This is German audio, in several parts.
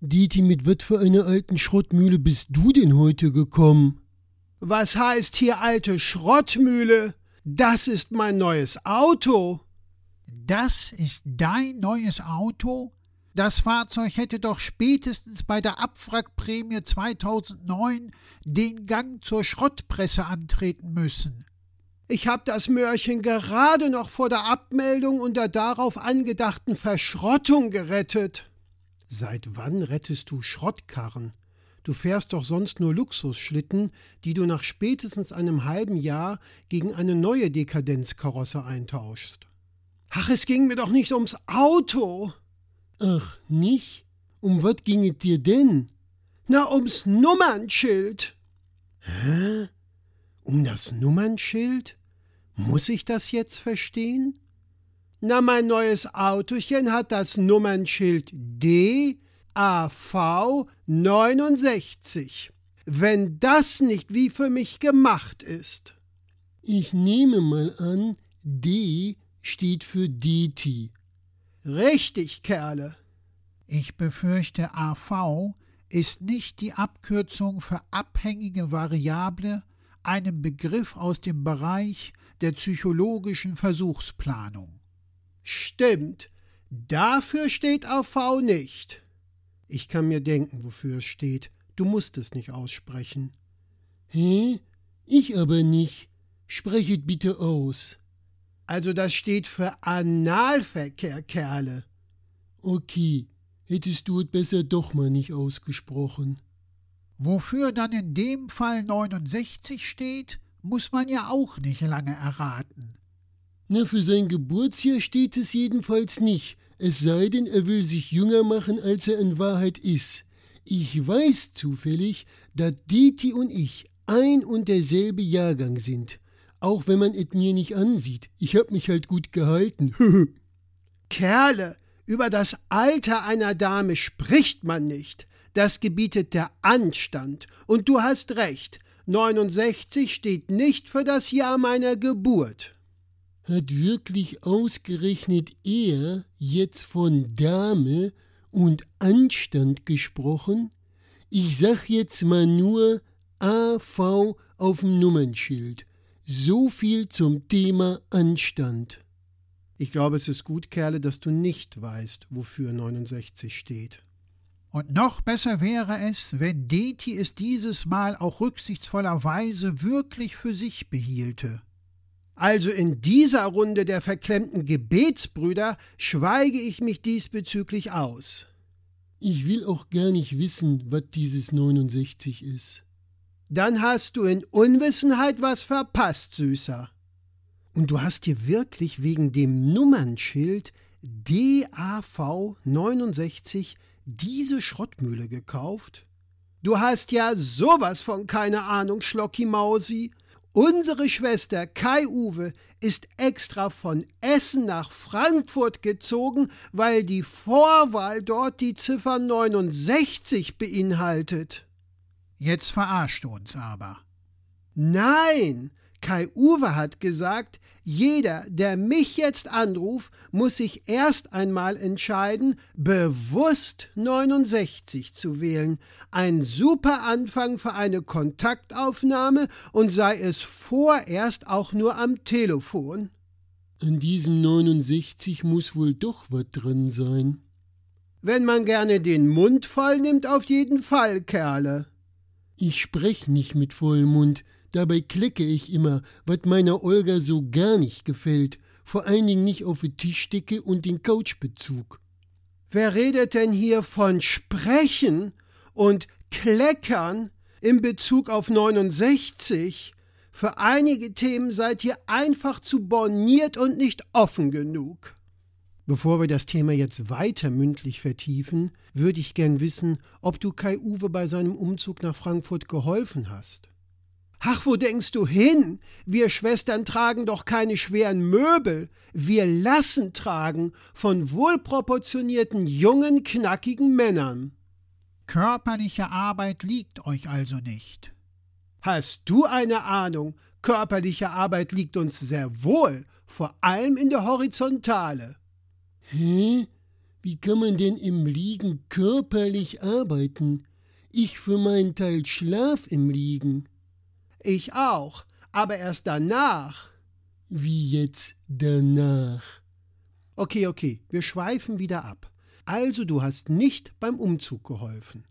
Diti, mit wat für einer alten Schrottmühle bist du denn heute gekommen? Was heißt hier alte Schrottmühle? Das ist mein neues Auto. Das ist dein neues Auto? Das Fahrzeug hätte doch spätestens bei der Abwrackprämie 2009 den Gang zur Schrottpresse antreten müssen. Ich hab das Mörchen gerade noch vor der Abmeldung und der darauf angedachten Verschrottung gerettet. Seit wann rettest du Schrottkarren? Du fährst doch sonst nur Luxusschlitten, die du nach spätestens einem halben Jahr gegen eine neue Dekadenzkarosse eintauschst. Ach, es ging mir doch nicht ums Auto. Ach, nicht? Um was ging es dir denn? Na, ums Nummernschild. Hä? Um das Nummernschild? Muss ich das jetzt verstehen? Na, mein neues Autochen hat das Nummernschild D AV 69. Wenn das nicht wie für mich gemacht ist. Ich nehme mal an, D steht für DT. Richtig, Kerle. Ich befürchte, AV ist nicht die Abkürzung für abhängige Variable, einem Begriff aus dem Bereich der psychologischen Versuchsplanung. Stimmt, dafür steht AV nicht. Ich kann mir denken, wofür es steht. Du musst es nicht aussprechen. Hä? Ich aber nicht. Sprechet bitte aus. Also das steht für Analverkehr, Kerle. Okay, hättest du es besser doch mal nicht ausgesprochen. Wofür dann in dem Fall 69 steht, muss man ja auch nicht lange erraten. Na, für sein Geburtsjahr steht es jedenfalls nicht, es sei denn, er will sich jünger machen, als er in Wahrheit ist. Ich weiß zufällig, dass Diti und ich ein und derselbe Jahrgang sind. Auch wenn man es mir nicht ansieht. Ich hab mich halt gut gehalten. Kerle, über das Alter einer Dame spricht man nicht. Das gebietet der Anstand. Und du hast recht. 69 steht nicht für das Jahr meiner Geburt. Hat wirklich ausgerechnet er jetzt von Dame und Anstand gesprochen? Ich sag jetzt mal nur AV auf dem Nummernschild. So viel zum Thema Anstand. Ich glaube, es ist gut, Kerle, dass du nicht weißt, wofür 69 steht. Und noch besser wäre es, wenn Deti es dieses Mal auch rücksichtsvollerweise wirklich für sich behielte. Also in dieser Runde der verklemmten Gebetsbrüder schweige ich mich diesbezüglich aus. Ich will auch gar nicht wissen, was dieses 69 ist. Dann hast du in Unwissenheit was verpasst, Süßer. Und du hast dir wirklich wegen dem Nummernschild DAV 69 diese Schrottmühle gekauft? Du hast ja sowas von keine Ahnung, Schlocki Mausi. Unsere Schwester Kai Uwe ist extra von Essen nach Frankfurt gezogen, weil die Vorwahl dort die Ziffer 69 beinhaltet. Jetzt verarscht du uns aber. Nein, Kai Uwe hat gesagt, jeder, der mich jetzt anruft, muss sich erst einmal entscheiden, bewusst 69 zu wählen. Ein super Anfang für eine Kontaktaufnahme und sei es vorerst auch nur am Telefon. An diesem 69 muss wohl doch was drin sein. Wenn man gerne den Mund voll nimmt, auf jeden Fall, Kerle. Ich sprech nicht mit vollem Mund, dabei klecke ich immer, was meiner Olga so gar nicht gefällt, vor allen Dingen nicht auf die Tischdecke und den Couchbezug. Wer redet denn hier von Sprechen und Kleckern in Bezug auf 69? Für einige Themen seid ihr einfach zu borniert und nicht offen genug. Bevor wir das Thema jetzt weiter mündlich vertiefen, würde ich gern wissen, ob du Kai Uwe bei seinem Umzug nach Frankfurt geholfen hast. Ach, wo denkst du hin? Wir Schwestern tragen doch keine schweren Möbel. Wir lassen tragen von wohlproportionierten, jungen, knackigen Männern. Körperliche Arbeit liegt euch also nicht. Hast du eine Ahnung? Körperliche Arbeit liegt uns sehr wohl, vor allem in der Horizontale. Hä? Wie kann man denn im Liegen körperlich arbeiten? Ich für meinen Teil schlaf im Liegen. Ich auch, aber erst danach. Wie jetzt danach? Okay, okay, wir schweifen wieder ab. Also du hast nicht beim Umzug geholfen.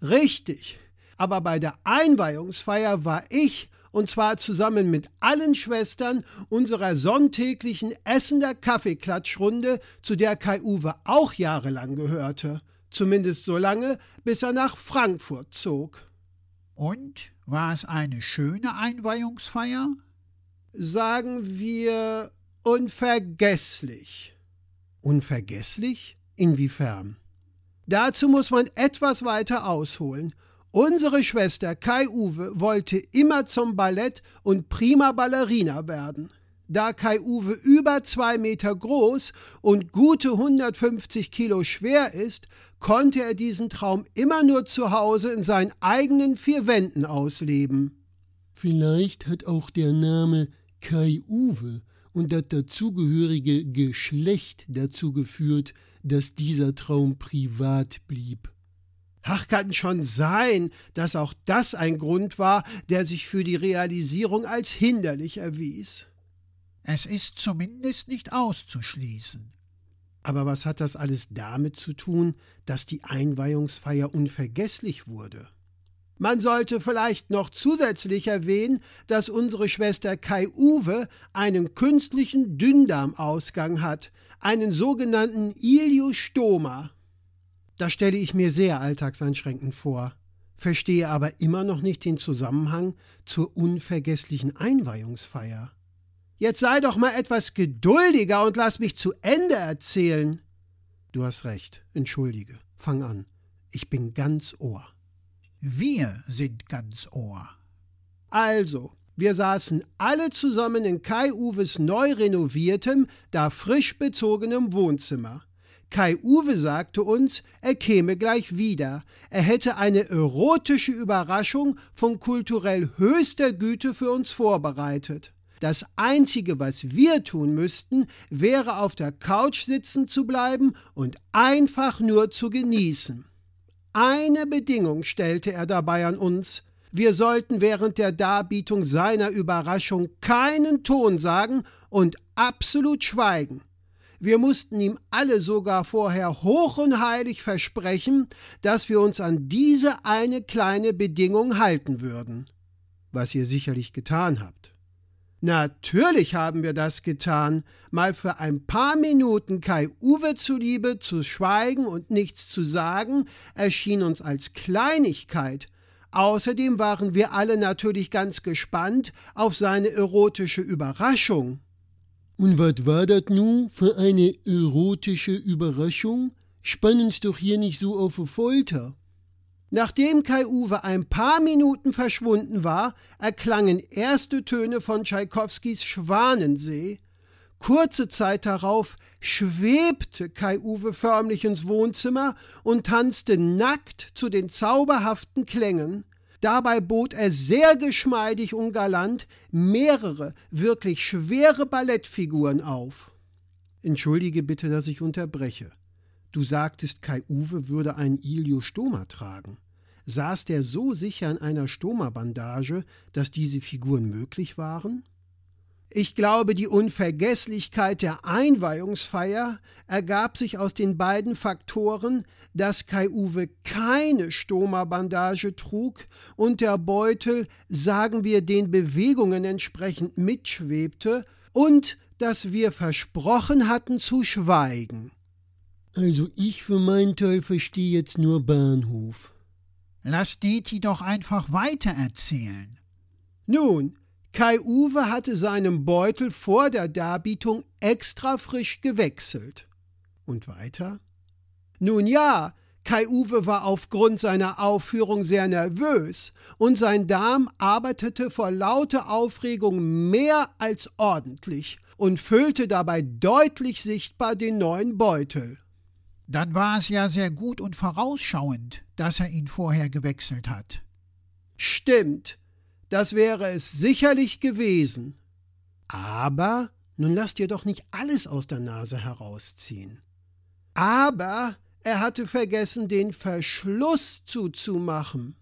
Richtig, aber bei der Einweihungsfeier war ich, und zwar zusammen mit allen Schwestern unserer sonntäglichen Essender Kaffeeklatschrunde, zu der Kai-Uwe auch jahrelang gehörte. Zumindest so lange, bis er nach Frankfurt zog. Und war es eine schöne Einweihungsfeier? Sagen wir unvergesslich. Unvergesslich? Inwiefern? Dazu muss man etwas weiter ausholen. Unsere Schwester Kai Uwe wollte immer zum Ballett und prima Ballerina werden. Da Kai Uwe über zwei Meter groß und gute 150 Kilo schwer ist, konnte er diesen Traum immer nur zu Hause in seinen eigenen vier Wänden ausleben. Vielleicht hat auch der Name Kai Uwe und das dazugehörige Geschlecht dazu geführt, dass dieser Traum privat blieb. Ach, kann schon sein, dass auch das ein Grund war, der sich für die Realisierung als hinderlich erwies. Es ist zumindest nicht auszuschließen. Aber was hat das alles damit zu tun, dass die Einweihungsfeier unvergesslich wurde? Man sollte vielleicht noch zusätzlich erwähnen, dass unsere Schwester Kai Uwe einen künstlichen Dünndarmausgang hat, einen sogenannten Iliostoma. Das stelle ich mir sehr alltagseinschränkend vor, verstehe aber immer noch nicht den Zusammenhang zur unvergesslichen Einweihungsfeier. Jetzt sei doch mal etwas geduldiger und lass mich zu Ende erzählen. Du hast recht, entschuldige. Fang an. Ich bin ganz Ohr. Wir sind ganz Ohr. Also, wir saßen alle zusammen in Kai Uwes neu renoviertem, da frisch bezogenem Wohnzimmer. Kai Uwe sagte uns, er käme gleich wieder. Er hätte eine erotische Überraschung von kulturell höchster Güte für uns vorbereitet. Das Einzige, was wir tun müssten, wäre auf der Couch sitzen zu bleiben und einfach nur zu genießen. Eine Bedingung stellte er dabei an uns. Wir sollten während der Darbietung seiner Überraschung keinen Ton sagen und absolut schweigen. Wir mussten ihm alle sogar vorher hoch und heilig versprechen, dass wir uns an diese eine kleine Bedingung halten würden. Was ihr sicherlich getan habt. Natürlich haben wir das getan, mal für ein paar Minuten Kai Uwe zuliebe zu schweigen und nichts zu sagen, erschien uns als Kleinigkeit. Außerdem waren wir alle natürlich ganz gespannt auf seine erotische Überraschung. Und was war das nun für eine erotische Überraschung? Spannen's doch hier nicht so auf Folter. Nachdem Kai Uwe ein paar Minuten verschwunden war, erklangen erste Töne von Tschaikowskis Schwanensee. Kurze Zeit darauf schwebte Kai Uwe förmlich ins Wohnzimmer und tanzte nackt zu den zauberhaften Klängen. Dabei bot er sehr geschmeidig und galant mehrere wirklich schwere Ballettfiguren auf. Entschuldige bitte, dass ich unterbreche. Du sagtest, Kai Uwe würde einen Iliostoma tragen. Saß der so sicher in einer Stoma-Bandage, dass diese Figuren möglich waren? Ich glaube, die Unvergesslichkeit der Einweihungsfeier ergab sich aus den beiden Faktoren, dass Kai Uwe keine Stoma-Bandage trug und der Beutel, sagen wir, den Bewegungen entsprechend mitschwebte und dass wir versprochen hatten zu schweigen. Also ich für meinen Teil verstehe jetzt nur Bahnhof. Lass Deti doch einfach weitererzählen. Nun, Kai Uwe hatte seinen Beutel vor der Darbietung extra frisch gewechselt. Und weiter? Nun ja, Kai Uwe war aufgrund seiner Aufführung sehr nervös und sein Darm arbeitete vor lauter Aufregung mehr als ordentlich und füllte dabei deutlich sichtbar den neuen Beutel. Dann war es ja sehr gut und vorausschauend, dass er ihn vorher gewechselt hat. Stimmt, das wäre es sicherlich gewesen. Aber nun lass dir doch nicht alles aus der Nase herausziehen. Aber er hatte vergessen, den Verschluss zuzumachen.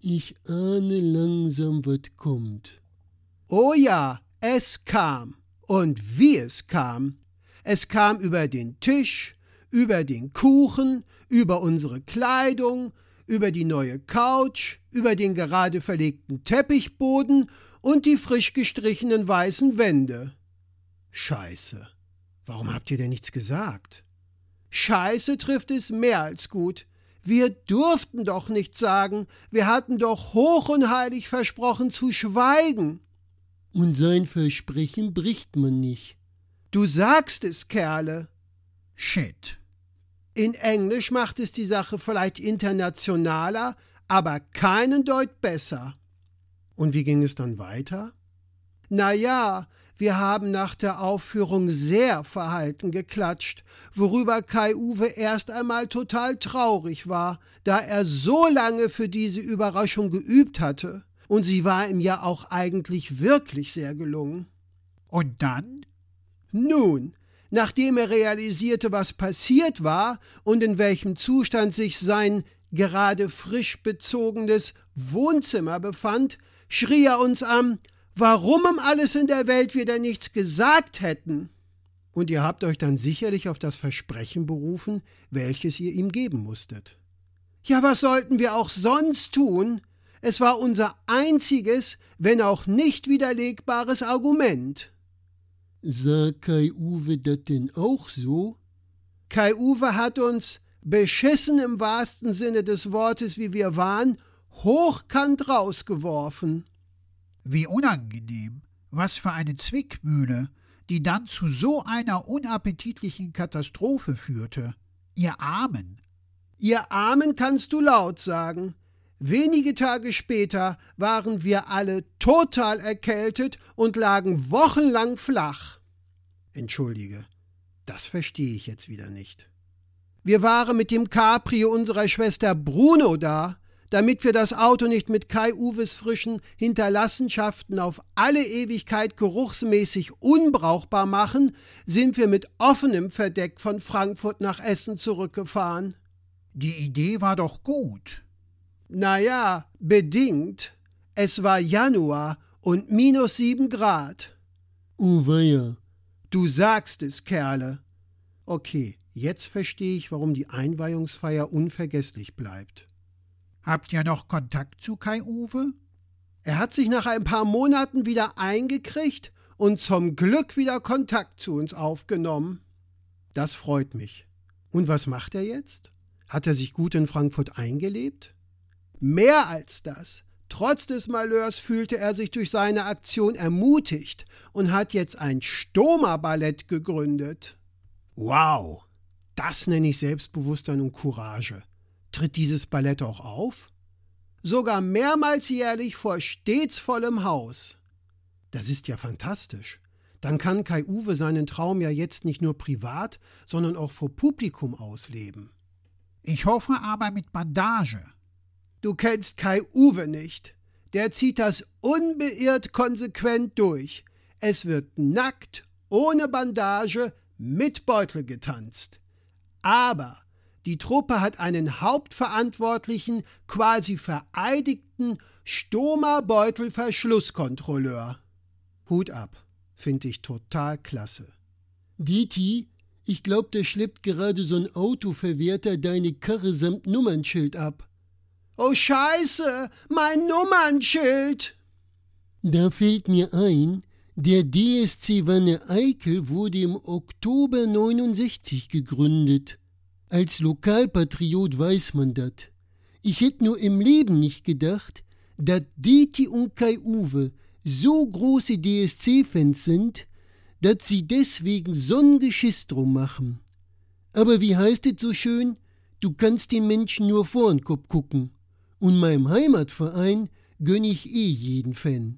Ich ahne langsam, was kommt. Oh ja, es kam. Und wie es kam. Es kam über den Tisch, über den Kuchen, über unsere Kleidung, über die neue Couch, über den gerade verlegten Teppichboden und die frisch gestrichenen weißen Wände. Scheiße. Warum habt ihr denn nichts gesagt? Scheiße trifft es mehr als gut. Wir durften doch nichts sagen. Wir hatten doch hoch und heilig versprochen zu schweigen. Und sein Versprechen bricht man nicht. Du sagst es, Kerle. Shit. In Englisch macht es die Sache vielleicht internationaler, aber keinen Deut besser. Und wie ging es dann weiter? Na ja, wir haben nach der Aufführung sehr verhalten geklatscht, worüber Kai Uwe erst einmal total traurig war, da er so lange für diese Überraschung geübt hatte. Und sie war ihm ja auch eigentlich wirklich sehr gelungen. Und dann? Nun, nachdem er realisierte, was passiert war und in welchem Zustand sich sein gerade frisch bezogenes Wohnzimmer befand, schrie er uns an, warum um alles in der Welt wir denn nichts gesagt hätten. Und ihr habt euch dann sicherlich auf das Versprechen berufen, welches ihr ihm geben musstet. Ja, was sollten wir auch sonst tun? Es war unser einziges, wenn auch nicht widerlegbares Argument. Sah Kai Uwe das denn auch so? Kai Uwe hat uns, beschissen im wahrsten Sinne des Wortes, wie wir waren, hochkant rausgeworfen. Wie unangenehm. Was für eine Zwickmühle, die dann zu so einer unappetitlichen Katastrophe führte. Ihr Armen. Ihr Armen kannst du laut sagen. Wenige Tage später waren wir alle total erkältet und lagen wochenlang flach. Entschuldige, das verstehe ich jetzt wieder nicht. Wir waren mit dem Cabrio unserer Schwester Bruno da, damit wir das Auto nicht mit Kai Uwes frischen Hinterlassenschaften auf alle Ewigkeit geruchsmäßig unbrauchbar machen, sind wir mit offenem Verdeck von Frankfurt nach Essen zurückgefahren. Die Idee war doch gut. Na ja, bedingt. Es war Januar und minus sieben Grad. Oh weia. Du sagst es, Kerle. Okay, jetzt verstehe ich, warum die Einweihungsfeier unvergesslich bleibt. Habt ihr noch Kontakt zu Kai Uwe? Er hat sich nach ein paar Monaten wieder eingekriegt und zum Glück wieder Kontakt zu uns aufgenommen. Das freut mich. Und was macht er jetzt? Hat er sich gut in Frankfurt eingelebt? Mehr als das. Trotz des Malheurs fühlte er sich durch seine Aktion ermutigt und hat jetzt ein Stoma-Ballett gegründet. Wow, das nenne ich Selbstbewusstsein und Courage. Tritt dieses Ballett auch auf? Sogar mehrmals jährlich vor stets vollem Haus. Das ist ja fantastisch. Dann kann Kai Uwe seinen Traum ja jetzt nicht nur privat, sondern auch vor Publikum ausleben. Ich hoffe aber mit Bandage. Du kennst Kai Uwe nicht. Der zieht das unbeirrt konsequent durch. Es wird nackt, ohne Bandage, mit Beutel getanzt. Aber die Truppe hat einen hauptverantwortlichen, quasi vereidigten Stoma-Beutel-Verschlusskontrolleur. Hut ab, finde ich total klasse. Diti, ich glaub, der schleppt gerade so ein Autoverwerter deine Karre samt Nummernschild ab. Oh Scheiße, mein Nummernschild! Da fällt mir ein, der DSC Wanne Eickel wurde im Oktober 69 gegründet. Als Lokalpatriot weiß man das. Ich hätte nur im Leben nicht gedacht, dass Deti und Kai Uwe so große DSC-Fans sind, dass sie deswegen so'n Geschiss drum machen. Aber wie heißt es so schön? Du kannst den Menschen nur vor den Kopf gucken. Und meinem Heimatverein gönn ich eh jeden Fan.